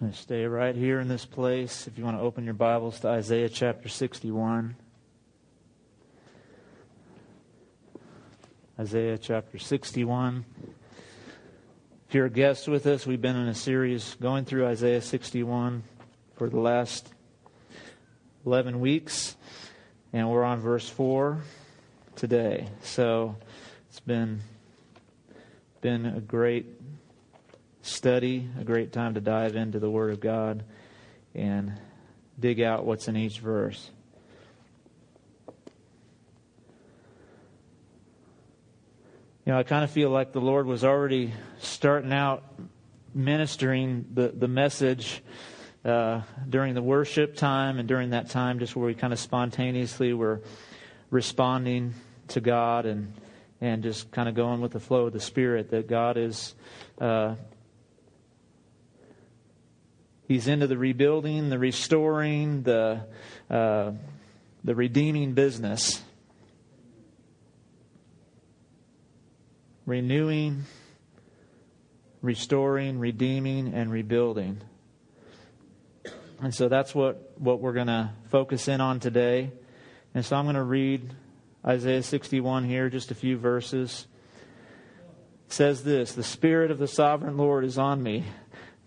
going to stay right here in this place. If you want to open your Bibles to Isaiah chapter 61. Isaiah chapter 61. If you're a guest with us, we've been in a series going through Isaiah 61 for the last 11 weeks, and we're on verse 4 today. So it's been been a great study, a great time to dive into the Word of God and dig out what's in each verse. You know, I kind of feel like the Lord was already starting out ministering the, the message uh, during the worship time and during that time just where we kind of spontaneously were responding to God and and just kind of going with the flow of the Spirit that God is uh, He's into the rebuilding, the restoring, the, uh, the redeeming business. Renewing, restoring, redeeming, and rebuilding. And so that's what, what we're going to focus in on today. And so I'm going to read Isaiah 61 here, just a few verses. It says this The Spirit of the sovereign Lord is on me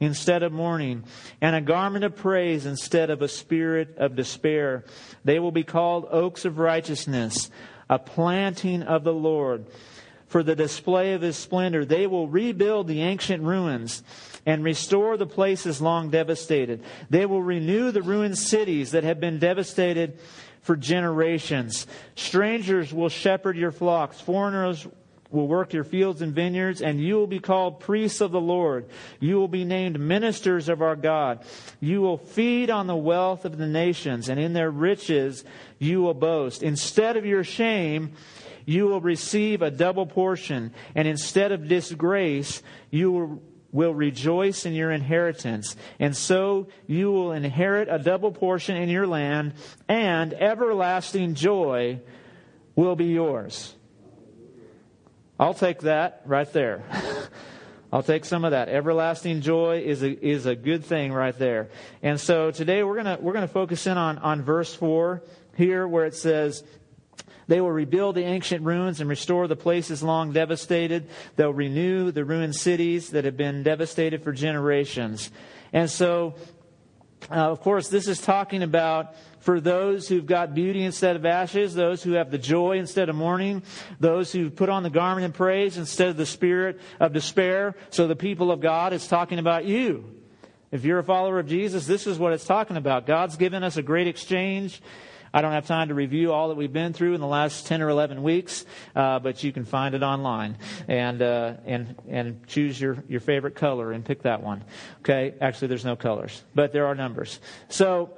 instead of mourning, and a garment of praise instead of a spirit of despair. They will be called oaks of righteousness, a planting of the Lord. For the display of his splendor, they will rebuild the ancient ruins and restore the places long devastated. They will renew the ruined cities that have been devastated for generations. Strangers will shepherd your flocks. Foreigners will work your fields and vineyards, and you will be called priests of the Lord. You will be named ministers of our God. You will feed on the wealth of the nations, and in their riches you will boast. Instead of your shame, you will receive a double portion, and instead of disgrace, you will will rejoice in your inheritance. And so you will inherit a double portion in your land, and everlasting joy will be yours. I'll take that right there. I'll take some of that. Everlasting joy is a, is a good thing right there. And so today we're gonna, we're gonna focus in on, on verse 4 here where it says, they will rebuild the ancient ruins and restore the places long devastated. They'll renew the ruined cities that have been devastated for generations. And so, uh, of course, this is talking about for those who've got beauty instead of ashes, those who have the joy instead of mourning, those who put on the garment of praise instead of the spirit of despair. So the people of God is talking about you. If you're a follower of Jesus, this is what it's talking about. God's given us a great exchange. I don't have time to review all that we've been through in the last 10 or 11 weeks, uh, but you can find it online and, uh, and, and choose your, your favorite color and pick that one. Okay. Actually, there's no colors, but there are numbers. So,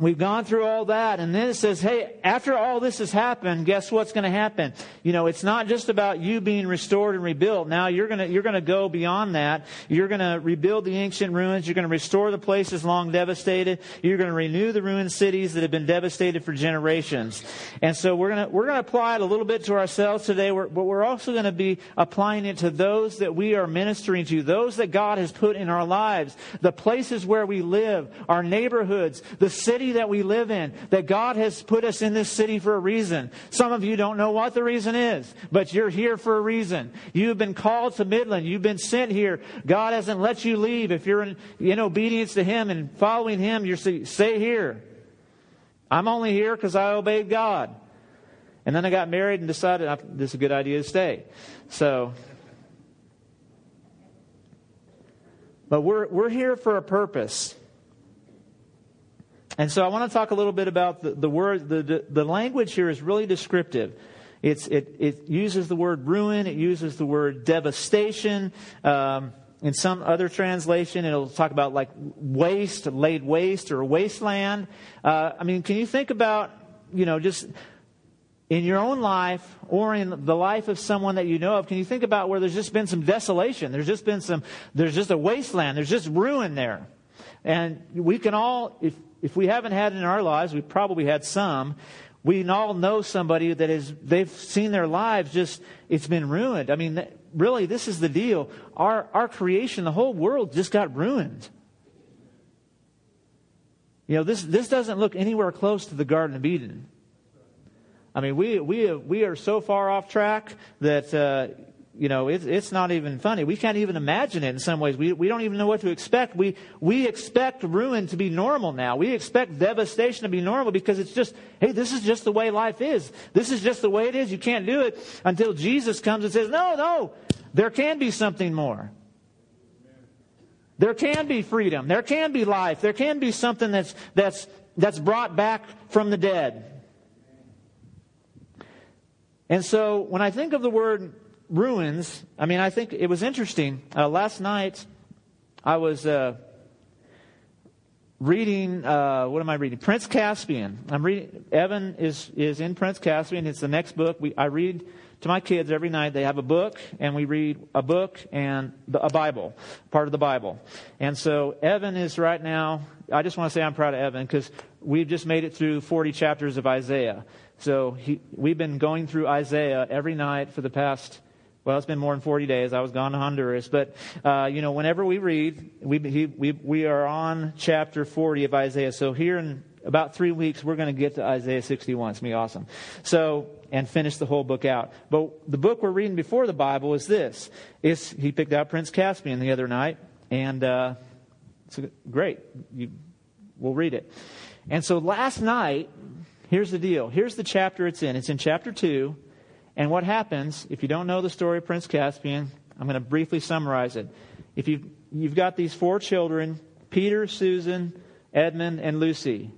We've gone through all that, and then it says, hey, after all this has happened, guess what's going to happen? You know, it's not just about you being restored and rebuilt. Now you're going to, you're going to go beyond that. You're going to rebuild the ancient ruins. You're going to restore the places long devastated. You're going to renew the ruined cities that have been devastated for generations. And so we're going to, we're going to apply it a little bit to ourselves today, but we're also going to be applying it to those that we are ministering to, those that God has put in our lives, the places where we live, our neighborhoods, the city city that we live in, that God has put us in this city for a reason. Some of you don't know what the reason is, but you're here for a reason. You've been called to Midland. You've been sent here. God hasn't let you leave. If you're in, in obedience to Him and following Him, you're stay here. I'm only here because I obeyed God. And then I got married and decided this is a good idea to stay. So, but we're, we're here for a purpose. And so I want to talk a little bit about the, the word, the, the language here is really descriptive. It's, it, it uses the word ruin, it uses the word devastation. Um, in some other translation, it'll talk about like waste, laid waste, or wasteland. Uh, I mean, can you think about, you know, just in your own life or in the life of someone that you know of, can you think about where there's just been some desolation? There's just been some, there's just a wasteland. There's just ruin there. And we can all, if, if we haven't had it in our lives, we've probably had some. We all know somebody that is, they've seen their lives just, it's been ruined. I mean, really, this is the deal. Our, our creation, the whole world just got ruined. You know, this, this doesn't look anywhere close to the Garden of Eden. I mean, we, we, we are so far off track that, uh, you know, it's, it's not even funny. We can't even imagine it in some ways. We, we don't even know what to expect. We, we expect ruin to be normal now. We expect devastation to be normal because it's just, hey, this is just the way life is. This is just the way it is. You can't do it until Jesus comes and says, no, no, there can be something more. There can be freedom. There can be life. There can be something that's, that's, that's brought back from the dead. And so when I think of the word ruins, I mean, I think it was interesting. Uh, last night, I was uh, reading, uh, what am I reading? Prince Caspian. I'm reading, Evan is, is in Prince Caspian. It's the next book. We, I read to my kids every night. They have a book, and we read a book and a Bible, part of the Bible. And so Evan is right now, I just want to say I'm proud of Evan because we've just made it through 40 chapters of Isaiah. So he, we've been going through Isaiah every night for the past well, it's been more than 40 days. I was gone to Honduras. But, uh, you know, whenever we read, we, he, we, we are on chapter 40 of Isaiah. So here in about three weeks, we're going to get to Isaiah 61. It's going to be awesome. So, and finish the whole book out. But the book we're reading before the Bible is this. It's, he picked out Prince Caspian the other night. And uh, it's great. You, we'll read it. And so last night, here's the deal. Here's the chapter it's in. It's in chapter 2. And what happens, if you don't know the story of Prince Caspian, I'm going to briefly summarize it. If you've, you've got these four children Peter, Susan, Edmund, and Lucy.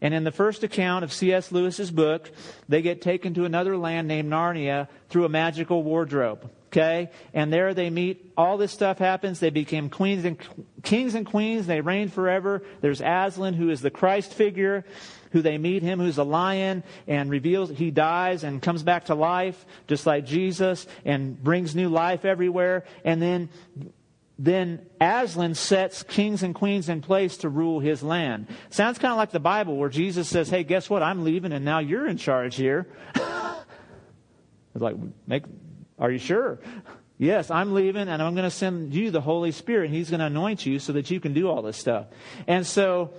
And in the first account of C.S. Lewis's book, they get taken to another land named Narnia through a magical wardrobe. Okay? And there they meet, all this stuff happens. They become queens and kings and queens. They reign forever. There's Aslan, who is the Christ figure, who they meet him, who's a lion, and reveals he dies and comes back to life, just like Jesus, and brings new life everywhere. And then then Aslan sets kings and queens in place to rule his land. Sounds kind of like the Bible where Jesus says, Hey, guess what? I'm leaving and now you're in charge here. it's like, make, are you sure? Yes, I'm leaving and I'm going to send you the Holy Spirit. And he's going to anoint you so that you can do all this stuff. And so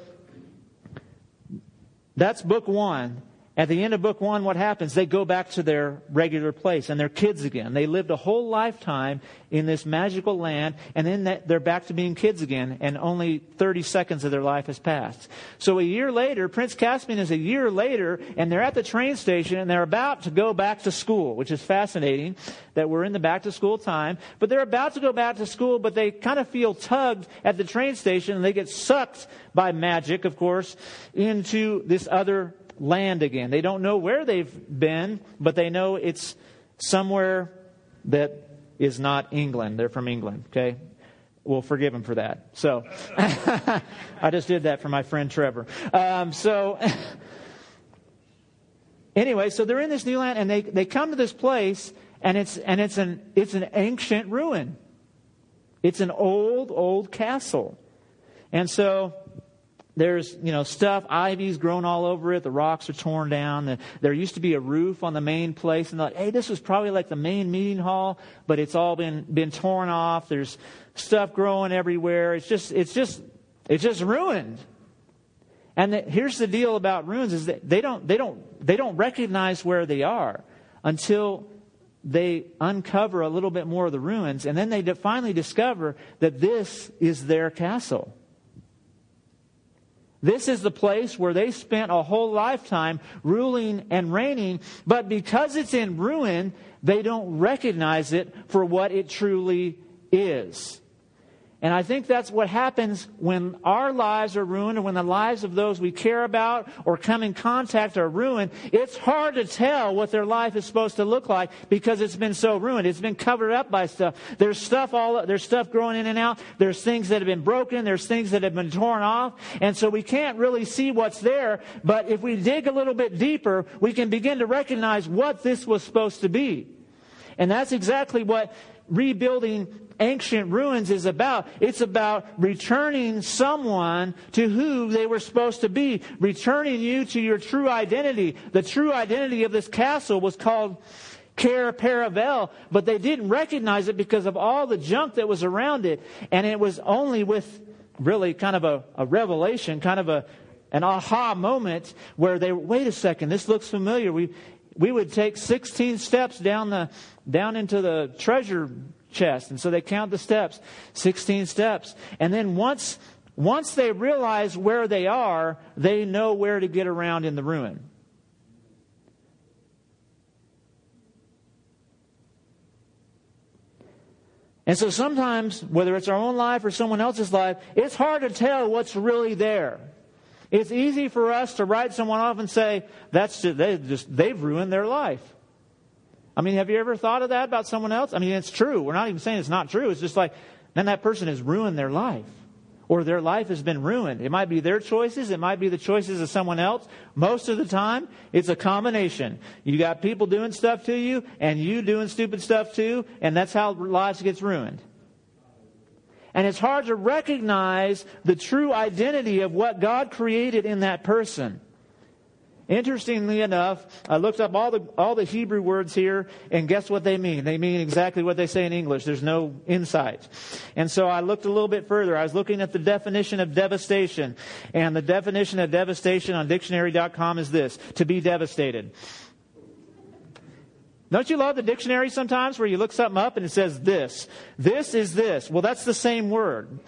that's book one. At the end of book one, what happens? They go back to their regular place and they're kids again. They lived a whole lifetime in this magical land and then they're back to being kids again and only 30 seconds of their life has passed. So a year later, Prince Caspian is a year later and they're at the train station and they're about to go back to school, which is fascinating that we're in the back to school time. But they're about to go back to school, but they kind of feel tugged at the train station and they get sucked by magic, of course, into this other land again. They don't know where they've been, but they know it's somewhere that is not England. They're from England, okay? We'll forgive them for that. So, I just did that for my friend Trevor. Um, so, anyway, so they're in this new land and they, they come to this place and it's, and it's an, it's an ancient ruin. It's an old, old castle. And so, there's, you know, stuff, ivy's grown all over it. The rocks are torn down. There used to be a roof on the main place. And they're like, hey, this was probably like the main meeting hall, but it's all been, been torn off. There's stuff growing everywhere. It's just, it's just, it's just ruined. And the, here's the deal about ruins is that they don't, they don't, they don't recognize where they are until they uncover a little bit more of the ruins. And then they finally discover that this is their castle. This is the place where they spent a whole lifetime ruling and reigning, but because it's in ruin, they don't recognize it for what it truly is. And I think that's what happens when our lives are ruined or when the lives of those we care about or come in contact are ruined. It's hard to tell what their life is supposed to look like because it's been so ruined. It's been covered up by stuff. There's stuff all, there's stuff growing in and out. There's things that have been broken. There's things that have been torn off. And so we can't really see what's there. But if we dig a little bit deeper, we can begin to recognize what this was supposed to be. And that's exactly what rebuilding ancient ruins is about. It's about returning someone to who they were supposed to be, returning you to your true identity. The true identity of this castle was called Cair Paravel, but they didn't recognize it because of all the junk that was around it. And it was only with really kind of a, a revelation, kind of a, an aha moment where they, wait a second, this looks familiar. We, we would take 16 steps down the, down into the treasure chest. And so they count the steps 16 steps. And then once, once they realize where they are, they know where to get around in the ruin. And so sometimes, whether it's our own life or someone else's life, it's hard to tell what's really there. It's easy for us to write someone off and say, that's just, they just, they've ruined their life. I mean, have you ever thought of that about someone else? I mean, it's true. We're not even saying it's not true. It's just like, then that person has ruined their life. Or their life has been ruined. It might be their choices. It might be the choices of someone else. Most of the time, it's a combination. You got people doing stuff to you, and you doing stupid stuff too, and that's how lives gets ruined. And it's hard to recognize the true identity of what God created in that person. Interestingly enough, I looked up all the, all the Hebrew words here, and guess what they mean? They mean exactly what they say in English. There's no insight. And so I looked a little bit further. I was looking at the definition of devastation. And the definition of devastation on dictionary.com is this to be devastated. Don't you love the dictionary sometimes where you look something up and it says this? This is this. Well, that's the same word.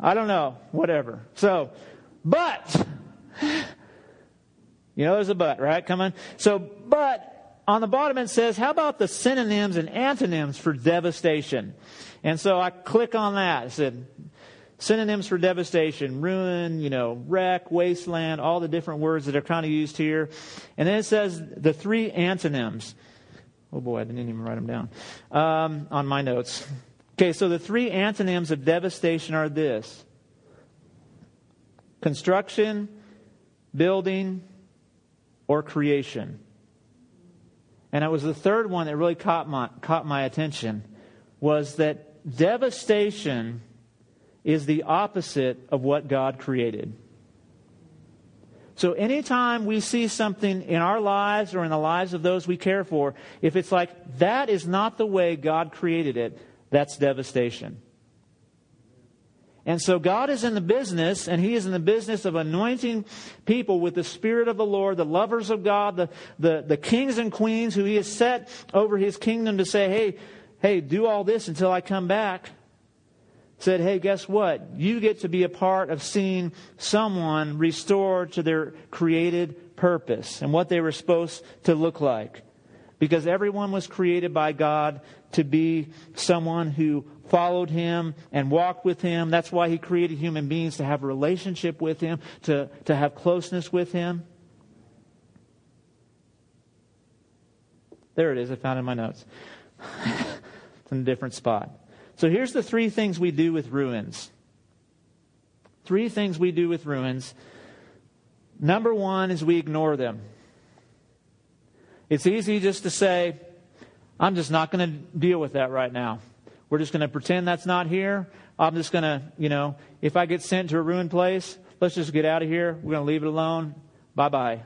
I don't know. Whatever. So, but you know, there's a but, right? Come on. So, but on the bottom it says, how about the synonyms and antonyms for devastation? And so I click on that. It said, synonyms for devastation, ruin, you know, wreck, wasteland, all the different words that are kind of used here. And then it says the three antonyms. Oh boy, I didn't even write them down um, on my notes. Okay, so the three antonyms of devastation are this construction, building, or creation. And it was the third one that really caught my, caught my attention was that devastation is the opposite of what God created. So anytime we see something in our lives or in the lives of those we care for, if it's like that is not the way God created it, that's devastation. And so God is in the business, and He is in the business of anointing people with the Spirit of the Lord, the lovers of God, the, the, the kings and queens who He has set over His kingdom to say, hey, hey, do all this until I come back. Said, hey, guess what? You get to be a part of seeing someone restored to their created purpose and what they were supposed to look like. Because everyone was created by God to be someone who followed him and walked with him. That's why he created human beings to have a relationship with him, to, to have closeness with him. There it is. I found it in my notes. it's in a different spot. So here's the three things we do with ruins. Three things we do with ruins. Number one is we ignore them. It's easy just to say, I'm just not going to deal with that right now. We're just going to pretend that's not here. I'm just going to, you know, if I get sent to a ruined place, let's just get out of here. We're going to leave it alone. Bye bye.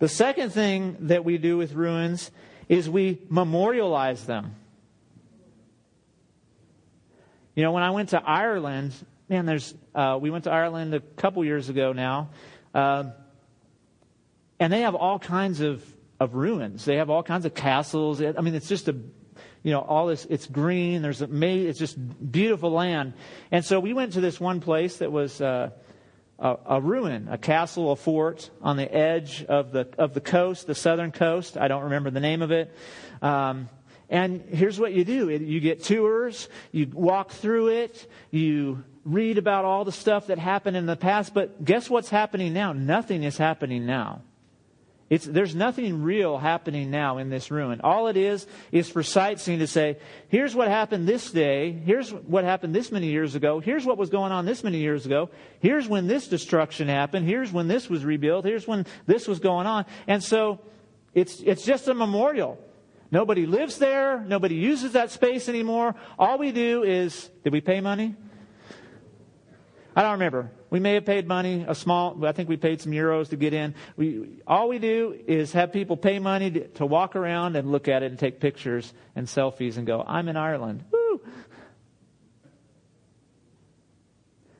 The second thing that we do with ruins is we memorialize them. You know, when I went to Ireland, man, there's uh, we went to Ireland a couple years ago now, uh, and they have all kinds of of ruins. They have all kinds of castles. I mean, it's just a, you know, all this, it's green. There's a, it's just beautiful land. And so we went to this one place that was, uh, a, a, ruin, a castle, a fort on the edge of the, of the coast, the southern coast. I don't remember the name of it. Um, And here's what you do you get tours, you walk through it, you read about all the stuff that happened in the past, but guess what's happening now? Nothing is happening now. It's, there's nothing real happening now in this ruin. All it is is for sightseeing to say, here's what happened this day, here's what happened this many years ago, here's what was going on this many years ago, here's when this destruction happened, here's when this was rebuilt, here's when this was going on. And so it's, it's just a memorial. Nobody lives there. Nobody uses that space anymore. All we do is, did we pay money? I don't remember. We may have paid money, a small, I think we paid some euros to get in. We, all we do is have people pay money to, to walk around and look at it and take pictures and selfies and go, I'm in Ireland. Woo!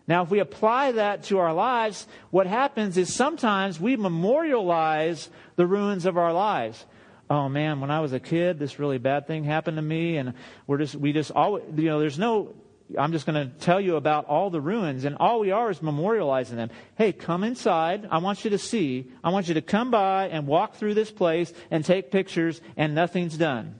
Now, if we apply that to our lives, what happens is sometimes we memorialize the ruins of our lives oh man, when I was a kid, this really bad thing happened to me, and we're just, we just always, you know, there's no, I'm just going to tell you about all the ruins, and all we are is memorializing them. Hey, come inside. I want you to see. I want you to come by and walk through this place and take pictures, and nothing's done.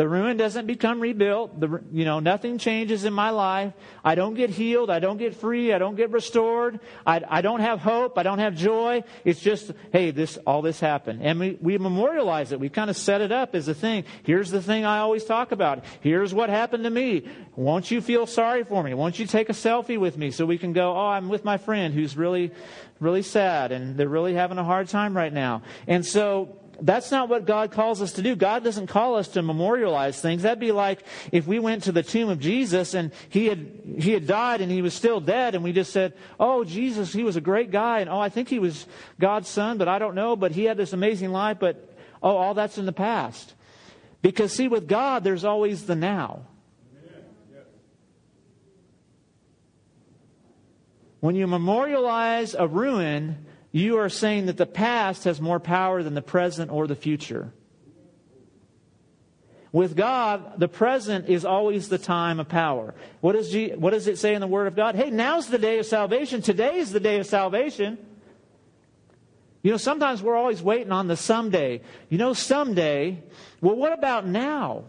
The ruin doesn't become rebuilt. The, you know, nothing changes in my life. I don't get healed. I don't get free. I don't get restored. I, I don't have hope. I don't have joy. It's just, hey, this, all this happened. And we, we memorialize it. We kind of set it up as a thing. Here's the thing I always talk about. Here's what happened to me. Won't you feel sorry for me? Won't you take a selfie with me so we can go, oh, I'm with my friend who's really, really sad and they're really having a hard time right now. And so, that's not what God calls us to do. God doesn't call us to memorialize things. That'd be like if we went to the tomb of Jesus and he had, he had died and he was still dead and we just said, oh, Jesus, he was a great guy and oh, I think he was God's son, but I don't know, but he had this amazing life, but oh, all that's in the past. Because see, with God, there's always the now. When you memorialize a ruin, you are saying that the past has more power than the present or the future. With God, the present is always the time of power. What, is what does it say in the Word of God? Hey, now's the day of salvation. Today is the day of salvation. You know, sometimes we're always waiting on the someday. You know, someday. Well, what about now?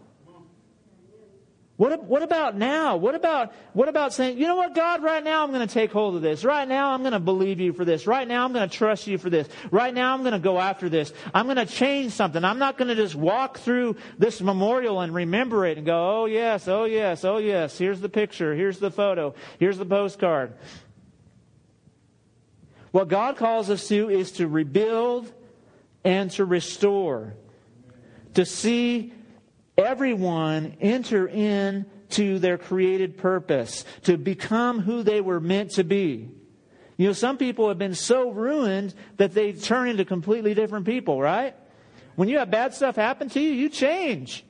What, what about now? What about, what about saying, you know what, God, right now I'm going to take hold of this. Right now I'm going to believe you for this. Right now I'm going to trust you for this. Right now I'm going to go after this. I'm going to change something. I'm not going to just walk through this memorial and remember it and go, oh yes, oh yes, oh yes. Here's the picture. Here's the photo. Here's the postcard. What God calls us to is to rebuild and to restore. To see everyone enter in to their created purpose, to become who they were meant to be. You know, some people have been so ruined that they turn into completely different people, right? When you have bad stuff happen to you, you change.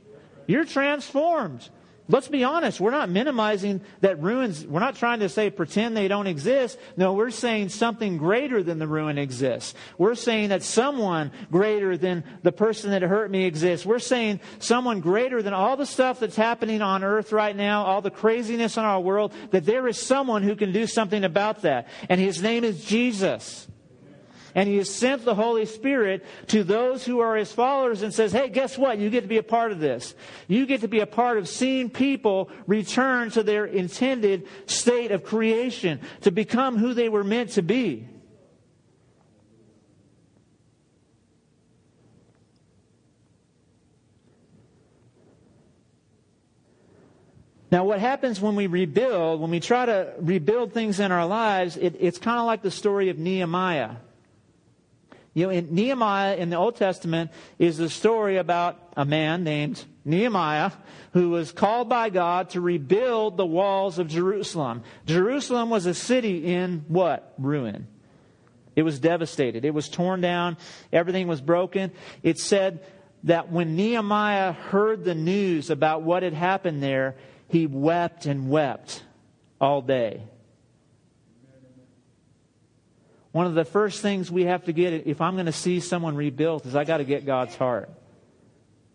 You're transformed. Let's be honest, we're not minimizing that ruins, we're not trying to say pretend they don't exist. No, we're saying something greater than the ruin exists. We're saying that someone greater than the person that hurt me exists. We're saying someone greater than all the stuff that's happening on earth right now, all the craziness in our world, that there is someone who can do something about that. And his name is Jesus. And he has sent the Holy Spirit to those who are his followers and says, hey, guess what? You get to be a part of this. You get to be a part of seeing people return to their intended state of creation, to become who they were meant to be. Now, what happens when we rebuild, when we try to rebuild things in our lives, it, it's kind of like the story of Nehemiah. You know, in Nehemiah in the Old Testament is the story about a man named Nehemiah who was called by God to rebuild the walls of Jerusalem. Jerusalem was a city in what? Ruin. It was devastated. It was torn down. Everything was broken. It said that when Nehemiah heard the news about what had happened there, he wept and wept all day. One of the first things we have to get, if I'm going to see someone rebuilt, is I got to get God's heart.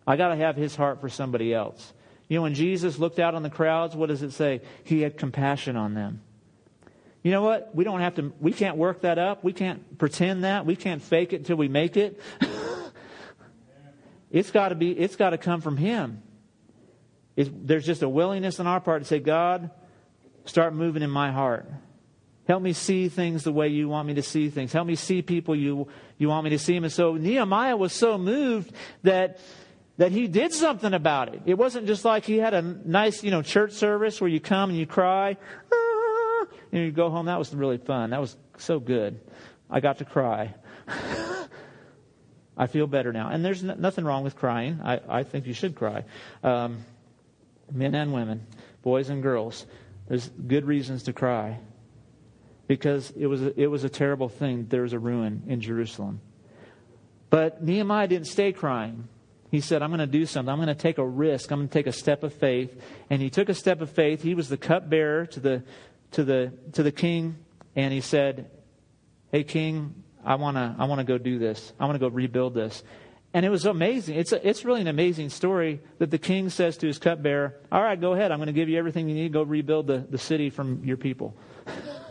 I got to have his heart for somebody else. You know, when Jesus looked out on the crowds, what does it say? He had compassion on them. You know what? We don't have to, we can't work that up. We can't pretend that. We can't fake it until we make it. it's got to be, it's got to come from Him. It's, there's just a willingness on our part to say, God, start moving in my heart. Help me see things the way you want me to see things. Help me see people you, you want me to see them. And so Nehemiah was so moved that, that he did something about it. It wasn't just like he had a nice, you know, church service where you come and you cry, ah, and you go home. That was really fun. That was so good. I got to cry. I feel better now. And there's nothing wrong with crying. I, I think you should cry. Um, men and women, boys and girls. There's good reasons to cry because it was a, it was a terrible thing. There was a ruin in Jerusalem. But Nehemiah didn't stay crying. He said, I'm going to do something. I'm going to take a risk. I'm going to take a step of faith. And he took a step of faith. He was the cupbearer to the, to the, to the king. And he said, Hey, king, I want to I want to go do this. I want to go rebuild this. And it was amazing. It's, a, it's really an amazing story that the king says to his cupbearer, All right, go ahead. I'm going to give you everything you need. Go rebuild the, the city from your people.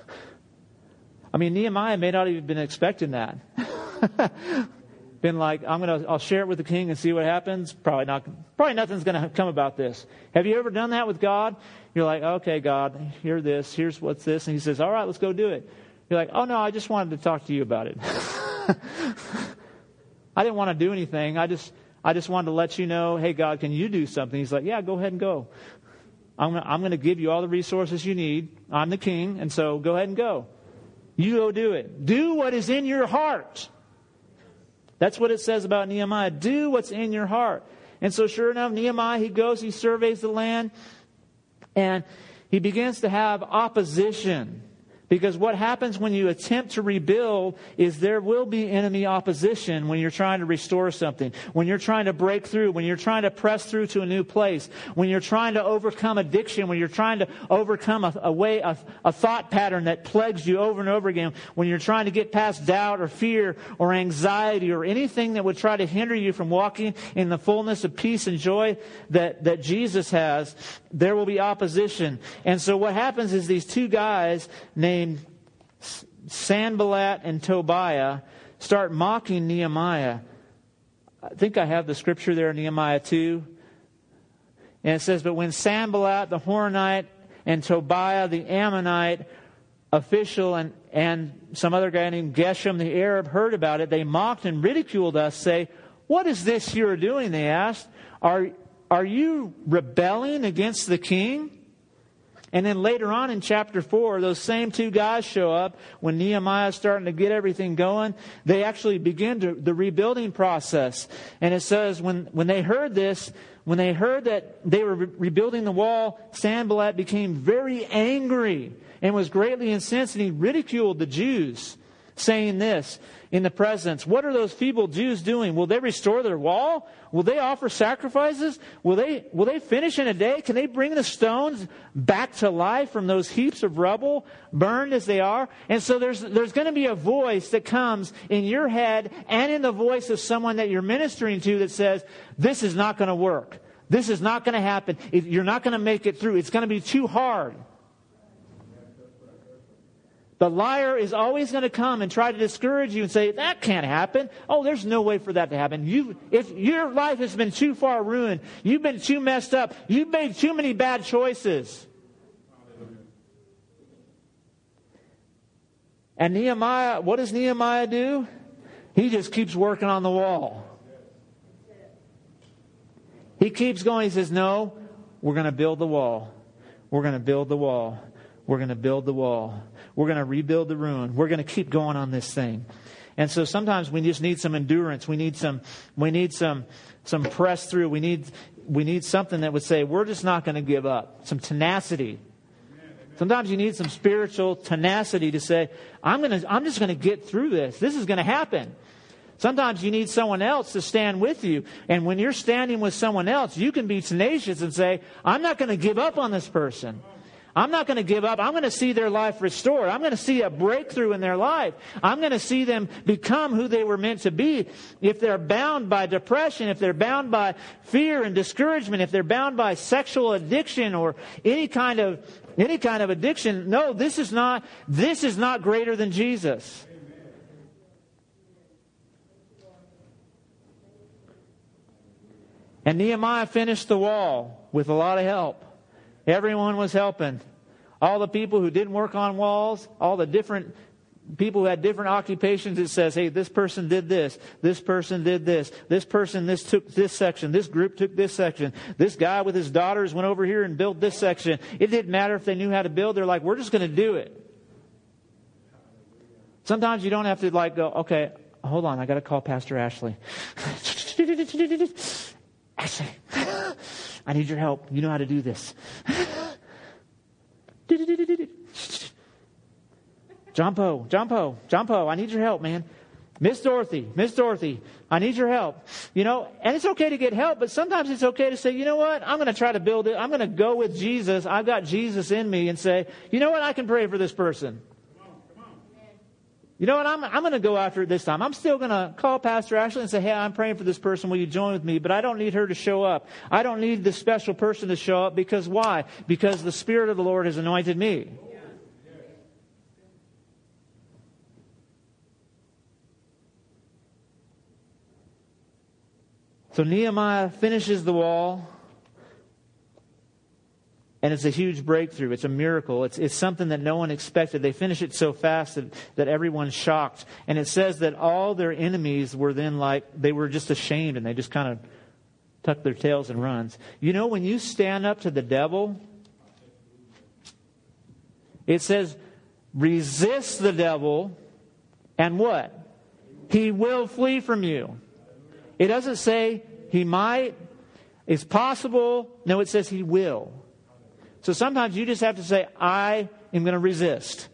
I mean, Nehemiah may not even been expecting that. been like, I'm to, I'll share it with the king and see what happens. Probably not, probably nothing's to come about this. Have you ever done that with God? You're like, okay, God, hear this. Here's what's this. And he says, all right, let's go do it. You're like, oh no, I just wanted to talk to you about it. I didn't want to do anything. I just, I just wanted to let you know, hey, God, can you do something? He's like, yeah, go ahead and go. I'm to, I'm to give you all the resources you need. I'm the king, and so go ahead and go. You go do it. Do what is in your heart. That's what it says about Nehemiah. Do what's in your heart. And so, sure enough, Nehemiah, he goes, he surveys the land, and he begins to have opposition. Because what happens when you attempt to rebuild is there will be enemy opposition when you're trying to restore something, when you're trying to break through, when you're trying to press through to a new place, when you're trying to overcome addiction, when you're trying to overcome a, a way, a, a thought pattern that plagues you over and over again, when you're trying to get past doubt or fear or anxiety or anything that would try to hinder you from walking in the fullness of peace and joy that, that Jesus has, there will be opposition. And so what happens is these two guys named Sanballat and Tobiah start mocking Nehemiah. I think I have the scripture there, Nehemiah 2. And it says, But when Sanballat the Horonite and Tobiah the Ammonite official and, and some other guy named Geshem the Arab heard about it, they mocked and ridiculed us, say, What is this you're doing? They asked. Are, are you rebelling against the king? And then later on in chapter 4, those same two guys show up when Nehemiah is starting to get everything going. They actually begin to, the rebuilding process. And it says when, when they heard this, when they heard that they were re- rebuilding the wall, Sanballat became very angry and was greatly incensed, and he ridiculed the Jews, saying this in the presence What are those feeble Jews doing? Will they restore their wall? Will they offer sacrifices? Will they, will they finish in a day? Can they bring the stones back to life from those heaps of rubble, burned as they are? And so there's, there's going to be a voice that comes in your head and in the voice of someone that you're ministering to that says, This is not going to work. This is not going to happen. You're not going to make it through. It's going to be too hard. The liar is always going to come and try to discourage you and say, that can't happen. Oh, there's no way for that to happen. You, if your life has been too far ruined, you've been too messed up, you've made too many bad choices. And Nehemiah, what does Nehemiah do? He just keeps working on the wall. He keeps going. He says, No, we're going to build the wall. We're going to build the wall. We're going to build the wall. We're going to rebuild the ruin. We're going to keep going on this thing. And so sometimes we just need some endurance. We need some, we need some, some press through. We need, we need something that would say, we're just not going to give up. Some tenacity. Sometimes you need some spiritual tenacity to say, I'm going to, I'm just going to get through this. This is going to happen. Sometimes you need someone else to stand with you. And when you're standing with someone else, you can be tenacious and say, I'm not going to give up on this person. I'm not going to give up. I'm going to see their life restored. I'm going to see a breakthrough in their life. I'm going to see them become who they were meant to be. If they're bound by depression, if they're bound by fear and discouragement, if they're bound by sexual addiction or any kind of any kind of addiction, no, this is not this is not greater than Jesus. And Nehemiah finished the wall with a lot of help. Everyone was helping. All the people who didn't work on walls, all the different people who had different occupations, it says, hey, this person did this, this person did this, this person this took this section, this group took this section, this guy with his daughters went over here and built this section. It didn't matter if they knew how to build, they're like, we're just going to do it. Sometimes you don't have to like go, okay, hold on, I got to call Pastor Ashley. Ashley, I need your help. You know how to do this. Jumpo, Jumpo, Jumpo, I need your help, man. Miss Dorothy, Miss Dorothy, I need your help. You know, and it's okay to get help, but sometimes it's okay to say, you know what, I'm going to try to build it. I'm going to go with Jesus. I've got Jesus in me and say, you know what, I can pray for this person. You know what? I'm, I'm going to go after it this time. I'm still going to call Pastor Ashley and say, hey, I'm praying for this person. Will you join with me? But I don't need her to show up. I don't need this special person to show up because why? Because the Spirit of the Lord has anointed me. So Nehemiah finishes the wall, and it's a huge breakthrough. It's a miracle. It's, it's something that no one expected. They finish it so fast that, that everyone's shocked. And it says that all their enemies were then like, they were just ashamed and they just kind of tuck their tails and runs. You know, when you stand up to the devil, it says, resist the devil, and what? He will flee from you. It doesn't say he might, it's possible. No, it says he will. So sometimes you just have to say, I am going to resist.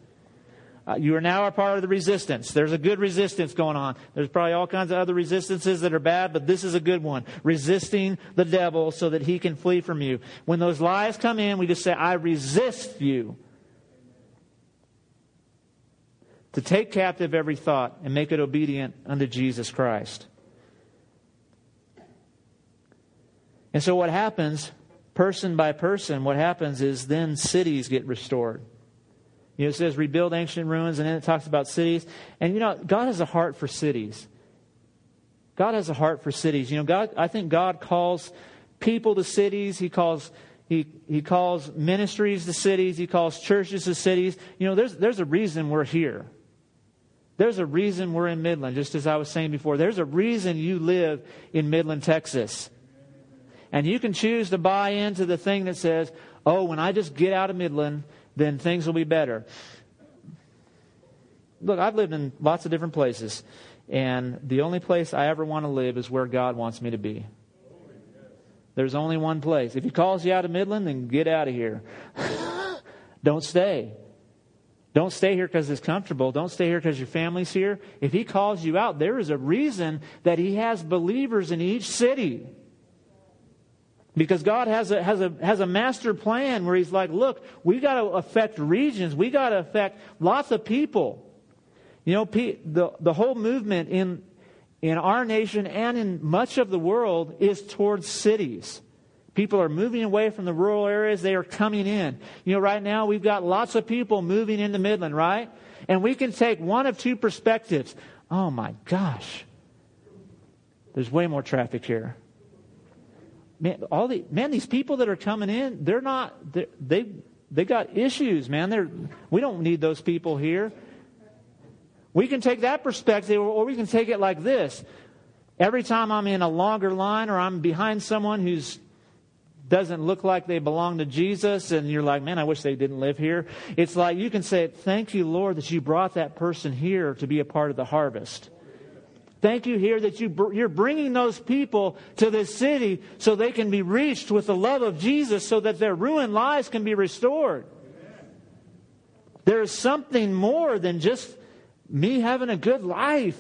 Uh, you are now a part of the resistance. There's a good resistance going on. There's probably all kinds of other resistances that are bad, but this is a good one. Resisting the devil so that he can flee from you. When those lies come in, we just say, I resist you. To take captive every thought and make it obedient unto Jesus Christ. And so what happens, person by person, what happens is then cities get restored. You know, it says rebuild ancient ruins, and then it talks about cities. And you know, God has a heart for cities. God has a heart for cities. You know, God I think God calls people to cities. He calls he, he calls ministries to cities. He calls churches to cities. You know, there's, there's a reason we're here. There's a reason we're in Midland, just as I was saying before. There's a reason you live in Midland, Texas. And you can choose to buy into the thing that says, oh, when I just get out of Midland, then things will be better. Look, I've lived in lots of different places, and the only place I ever want to live is where God wants me to be. There's only one place. If He calls you out of Midland, then get out of here. Don't stay. Don't stay here because it's comfortable. Don't stay here because your family's here. If He calls you out, there is a reason that He has believers in each city. Because God has a, has, a, has a master plan where He's like, look, we got to affect regions. We got to affect lots of people. You know, the, the whole movement in, in our nation and in much of the world is towards cities. People are moving away from the rural areas. They are coming in. You know, right now we've got lots of people moving into Midland, right? And we can take one of two perspectives. Oh my gosh. There's way more traffic here man, all the man, these people that are coming in, they're not they're, they they got issues, man. They're we don't need those people here. We can take that perspective, or we can take it like this. Every time I'm in a longer line, or I'm behind someone who's doesn't look like they belong to Jesus, and you're like, man, I wish they didn't live here. It's like you can say, Thank you, Lord, that you brought that person here to be a part of the harvest. Thank you here that you, you're bringing those people to this city so they can be reached with the love of Jesus so that their ruined lives can be restored. There is something more than just me having a good life.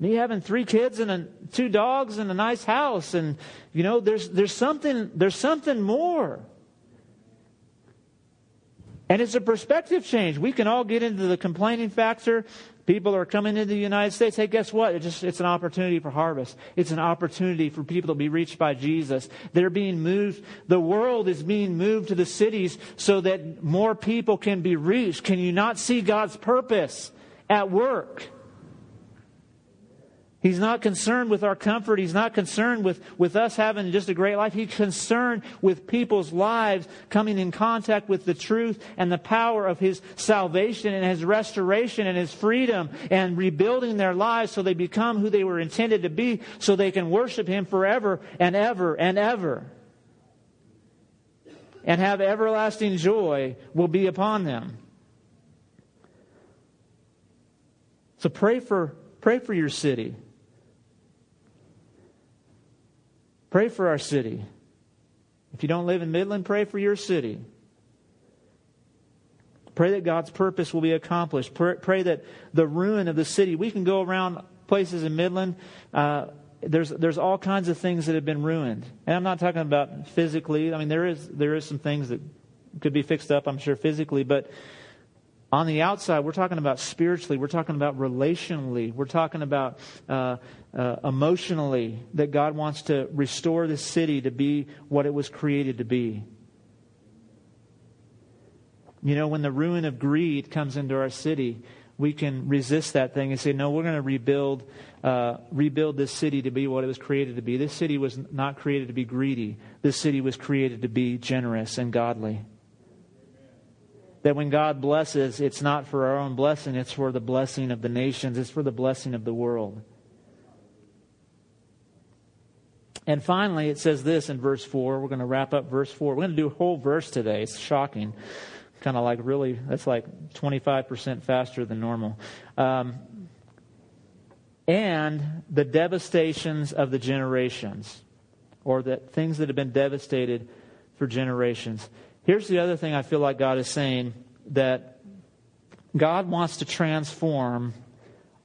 Me having three kids and a, two dogs and a nice house and you know there's there's something there's something more. And it's a perspective change. We can all get into the complaining factor. People are coming into the United States. Hey, guess what? It's just, it's an opportunity for harvest. It's an opportunity for people to be reached by Jesus. They're being moved. The world is being moved to the cities so that more people can be reached. Can you not see God's purpose at work? He's not concerned with our comfort. He's not concerned with, with us having just a great life. He's concerned with people's lives coming in contact with the truth and the power of His salvation and His restoration and His freedom and rebuilding their lives so they become who they were intended to be so they can worship Him forever and ever and ever. And have everlasting joy will be upon them. So pray for, pray for your city. Pray for our city. If you don't live in Midland, pray for your city. Pray that God's purpose will be accomplished. Pray, that the ruin of the city, we can go around places in Midland. Uh, there's there's all kinds of things that have been ruined, and I'm not talking about physically. I mean, there is there is some things that could be fixed up, I'm sure, physically, but on the outside, we're talking about spiritually, we're talking about relationally, we're talking about uh, uh, emotionally, that God wants to restore the city to be what it was created to be. You know, when the ruin of greed comes into our city, we can resist that thing and say, no, we're going to rebuild, uh, rebuild this city to be what it was created to be. This city was not created to be greedy. This city was created to be generous and godly that when God blesses, it's not for our own blessing, it's for the blessing of the nations, it's for the blessing of the world. And finally, it says this in verse 4. We're going to wrap up verse 4. We're going to do a whole verse today. It's shocking. Kind of like really, that's like 25% faster than normal. Um, and the devastations of the generations, or the things that have been devastated for generations. Here's the other thing I feel like God is saying that God wants to transform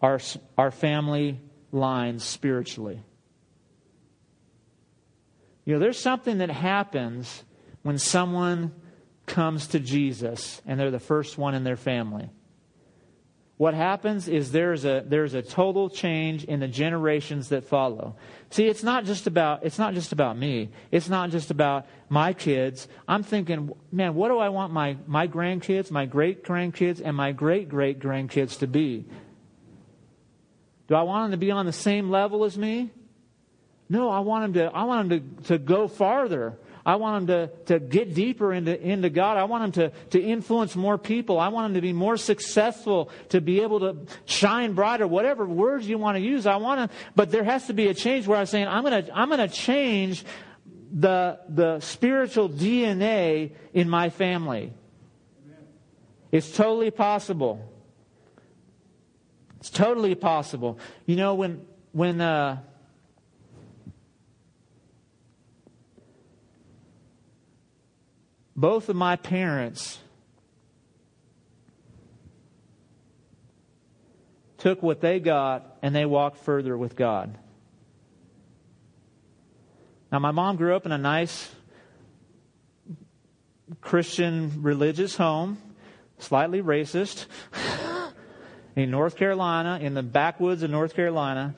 our, our family lines spiritually. You know, there's something that happens when someone comes to Jesus and they're the first one in their family. What happens is there's a, there's a total change in the generations that follow. See, it's not just about, it's not just about me. It's not just about my kids. I'm thinking, man, what do I want my, my grandkids, my great grandkids, and my great great grandkids to be? Do I want them to be on the same level as me? No, I want them to, I want them to, to go farther. I want them to, to get deeper into, into God. I want them to, to influence more people. I want them to be more successful, to be able to shine brighter, whatever words you want to use. I want to, but there has to be a change where I'm saying, I'm going to, I'm going to change the, the spiritual DNA in my family. It's totally possible. It's totally possible. You know, when, when, uh, both of my parents took what they got and they walked further with God. Now, my mom grew up in a nice Christian religious home, slightly racist, in North Carolina, in the backwoods of North Carolina.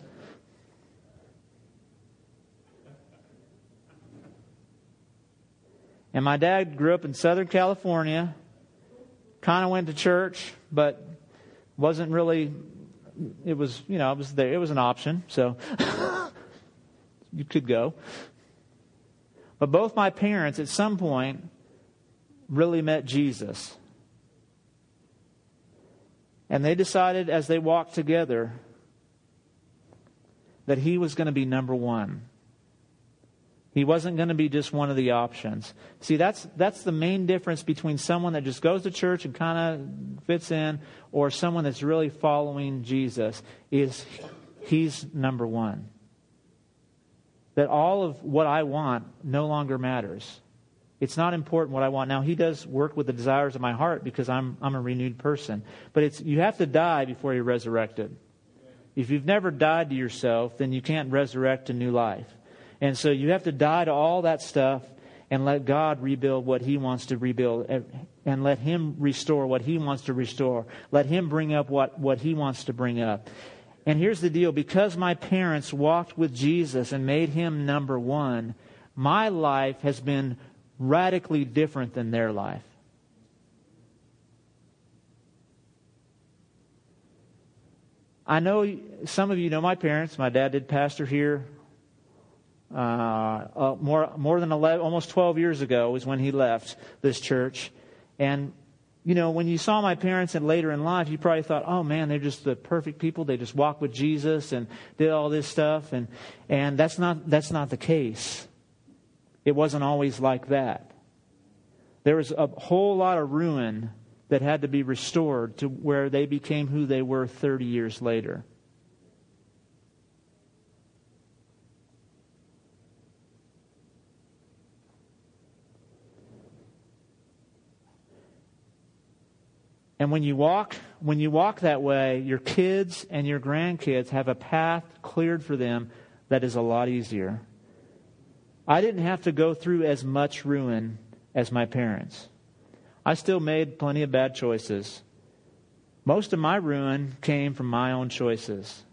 And my dad grew up in Southern California, kind of went to church, but wasn't really, it was, you know, it was there, it was an option, so you could go. But both my parents at some point really met Jesus. And they decided as they walked together that he was going to be number one. He wasn't going to be just one of the options. See, that's, that's the main difference between someone that just goes to church and kind of fits in or someone that's really following Jesus is he's number one. That all of what I want no longer matters. It's not important what I want. Now, he does work with the desires of my heart because I'm, I'm a renewed person. But it's, you have to die before you're resurrected. If you've never died to yourself, then you can't resurrect a new life. And so you have to die to all that stuff and let God rebuild what He wants to rebuild and let Him restore what He wants to restore. Let Him bring up what, what He wants to bring up. And here's the deal because my parents walked with Jesus and made Him number one, my life has been radically different than their life. I know some of you know my parents. My dad did pastor here uh, uh, more more than 11, almost 12 years ago was when he left this church. And you know, when you saw my parents and later in life, you probably thought, "Oh man, they're just the perfect people. They just walked with Jesus and did all this stuff." And and that's not that's not the case. It wasn't always like that. There was a whole lot of ruin that had to be restored to where they became who they were 30 years later. And when you walk, when you walk that way, your kids and your grandkids have a path cleared for them that is a lot easier. I didn't have to go through as much ruin as my parents. I still made plenty of bad choices. Most of my ruin came from my own choices.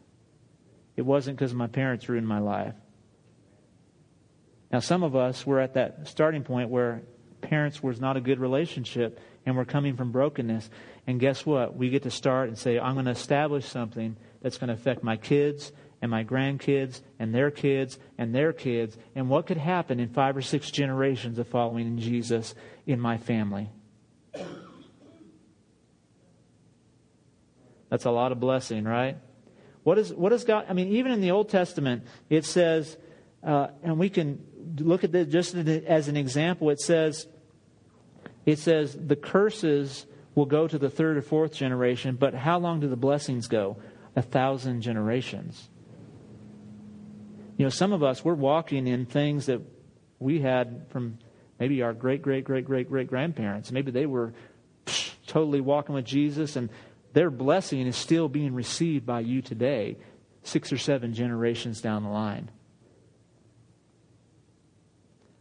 It wasn't because my parents ruined my life. Now, some of us were at that starting point where parents was not a good relationship and we're coming from brokenness. And guess what? We get to start and say, I'm going to establish something that's going to affect my kids and my grandkids and their kids and their kids. And what could happen in five or six generations of following in Jesus in my family? That's a lot of blessing, right? What is what is God? I mean, even in the Old Testament, it says, uh, and we can look at this just as an example. It says, it says the curses will go to the third or fourth generation, but how long do the blessings go? A thousand generations. You know, some of us we're walking in things that we had from maybe our great great great great great grandparents. Maybe they were totally walking with Jesus and their blessing is still being received by you today, six or seven generations down the line.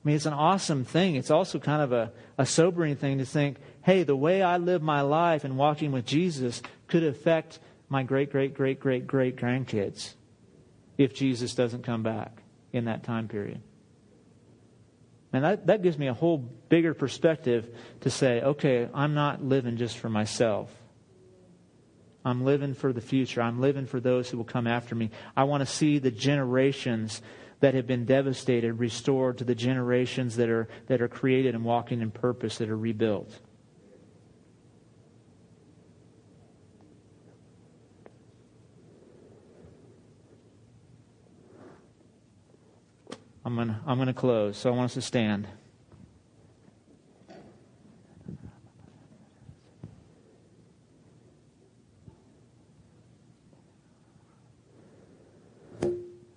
I mean, it's an awesome thing. It's also kind of a, a sobering thing to think, hey, the way I live my life and walking with Jesus could affect my great, great, great, great, great grandkids if Jesus doesn't come back in that time period. And that, that gives me a whole bigger perspective to say, okay, I'm not living just for myself. I'm living for the future. I'm living for those who will come after me. I want to see the generations that have been devastated restored to the generations that are, that are created and walking in purpose that are rebuilt. I'm going to I'm going to close, so I want us to stand.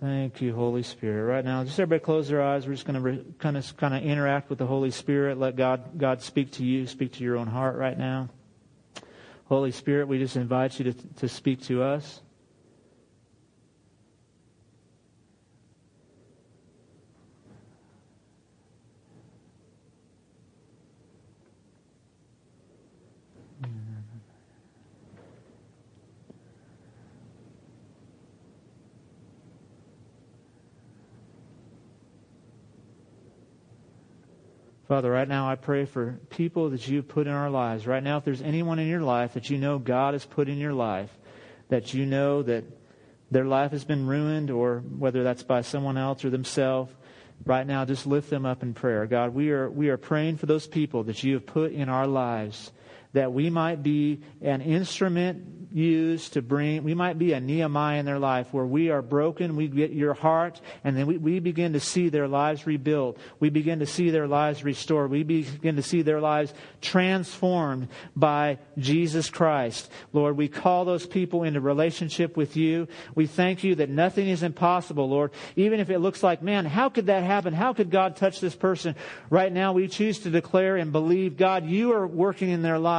Thank you, Holy Spirit. Right now, just everybody close their eyes. We're just going to kind of kind of interact with the Holy Spirit. Let God God speak to you, speak to your own heart right now. Holy Spirit, we just invite you to to speak to us. Father, right now I pray for people that you've put in our lives. Right now, if there's anyone in your life that you know God has put in your life, that you know that their life has been ruined, or whether that's by someone else or themselves, right now just lift them up in prayer. God, we are, we are praying for those people that you have put in our lives, that we might be an instrument used to bring, we might be a Nehemiah in their life where we are broken, we get your heart, and then we, we begin to see their lives rebuilt. We begin to see their lives restored. We begin to see their lives transformed by Jesus Christ. Lord, we call those people into relationship with you. We thank you that nothing is impossible, Lord. Even if it looks like, man, how could that happen? How could God touch this person? Right now, we choose to declare and believe, God, you are working in their lives.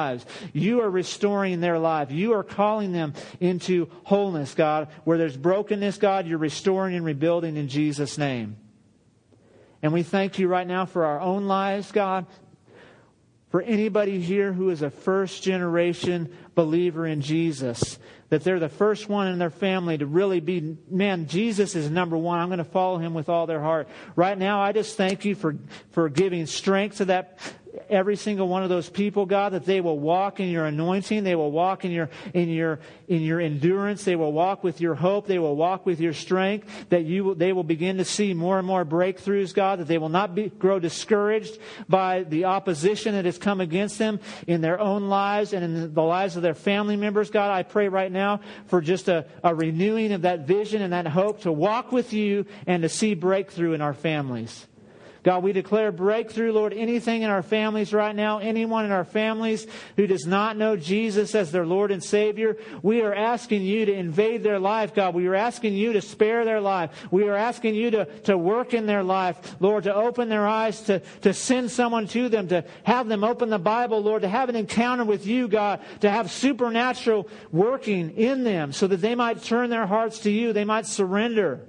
You are restoring their life. You are calling calling them into wholeness, God. Where there's brokenness, God, you're restoring and rebuilding in Jesus' name. And we thank you right now for our own lives, God. For anybody here who is a first generation believer in Jesus, that they're the first one in their family to really be, man, Jesus is number one. I'm going to follow him with all their heart. Right now, I just thank you for, for giving strength to that, every single one of those people, God, that they will walk in your anointing. They will walk in your, in your, in your endurance. They will walk with your hope. They will walk with your strength. That you will, they will begin to see more and more breakthroughs, God, that they will not be, grow discouraged by the opposition that has come against them in their own lives and in the lives of their family members. God, I pray right now for just a, a renewing of that vision and that hope to walk with you and to see breakthrough in our families. God, we declare breakthrough, Lord, anything in our families right now, anyone in our families who does not know Jesus as their Lord and Savior, we are asking you to invade their life, God. We are asking you to spare their life. We are asking you to, to work in their life, Lord, to open their eyes, to, to send someone to them, to have them open the Bible, Lord, to have an encounter with you, God, to have supernatural working in them so that they might turn their hearts to you, they might surrender.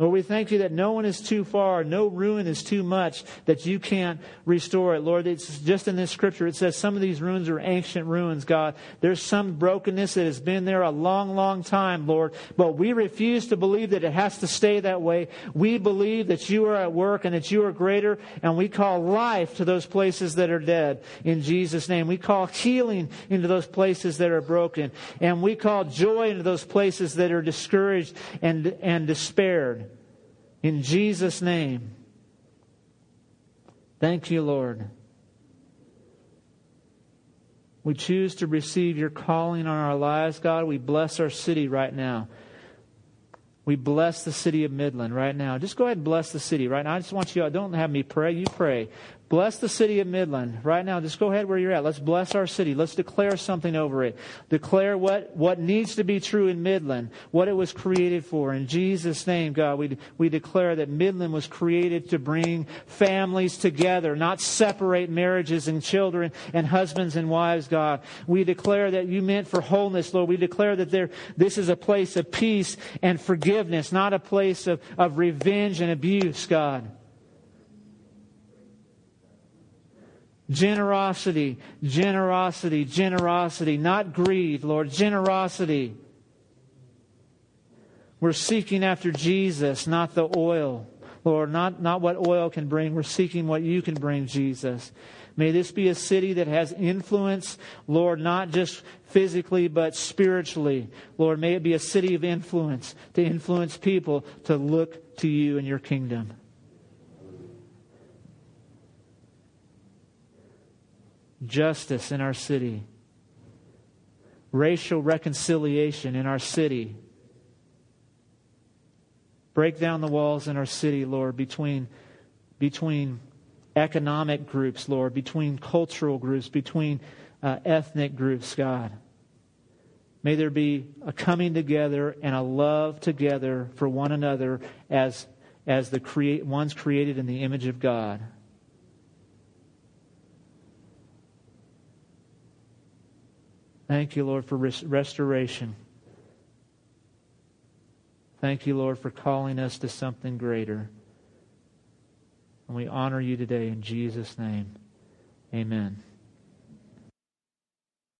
Lord, we thank you that no one is too far, no ruin is too much that you can't restore it. Lord, it's just in this scripture, it says some of these ruins are ancient ruins, God. There's some brokenness that has been there a long, long time, Lord, but we refuse to believe that it has to stay that way. We believe that you are at work and that you are greater, and we call life to those places that are dead in Jesus' name. We call healing into those places that are broken, and we call joy into those places that are discouraged and, and despaired. In Jesus' name. Thank you, Lord. We choose to receive your calling on our lives, God. We bless our city right now. We bless the city of Midland right now. Just go ahead and bless the city right now. I just want you, don't have me pray, you pray. Bless the city of Midland right now. Just go ahead where you're at. Let's bless our city. Let's declare something over it. Declare what, what needs to be true in Midland, what it was created for. In Jesus' name, God, we, we declare that Midland was created to bring families together, not separate marriages and children and husbands and wives, God. We declare that you meant for wholeness, Lord. We declare that there, this is a place of peace and forgiveness, not a place of, of revenge and abuse, God. Generosity, generosity, generosity, not greed, Lord, generosity. We're seeking after Jesus, not the oil. Lord, not, not what oil can bring. We're seeking what you can bring, Jesus. May this be a city that has influence, Lord, not just physically, but spiritually. Lord, may it be a city of influence to influence people to look to you and your kingdom. Justice in our city, racial reconciliation in our city. Break down the walls in our city, Lord, between, between economic groups, Lord, between cultural groups, between uh, ethnic groups, God. May there be a coming together and a love together for one another as, as the ones created in the image of God. Thank you, Lord, for res- restoration. Thank you, Lord, for calling us to something greater. And we honor you today in Jesus' name. Amen.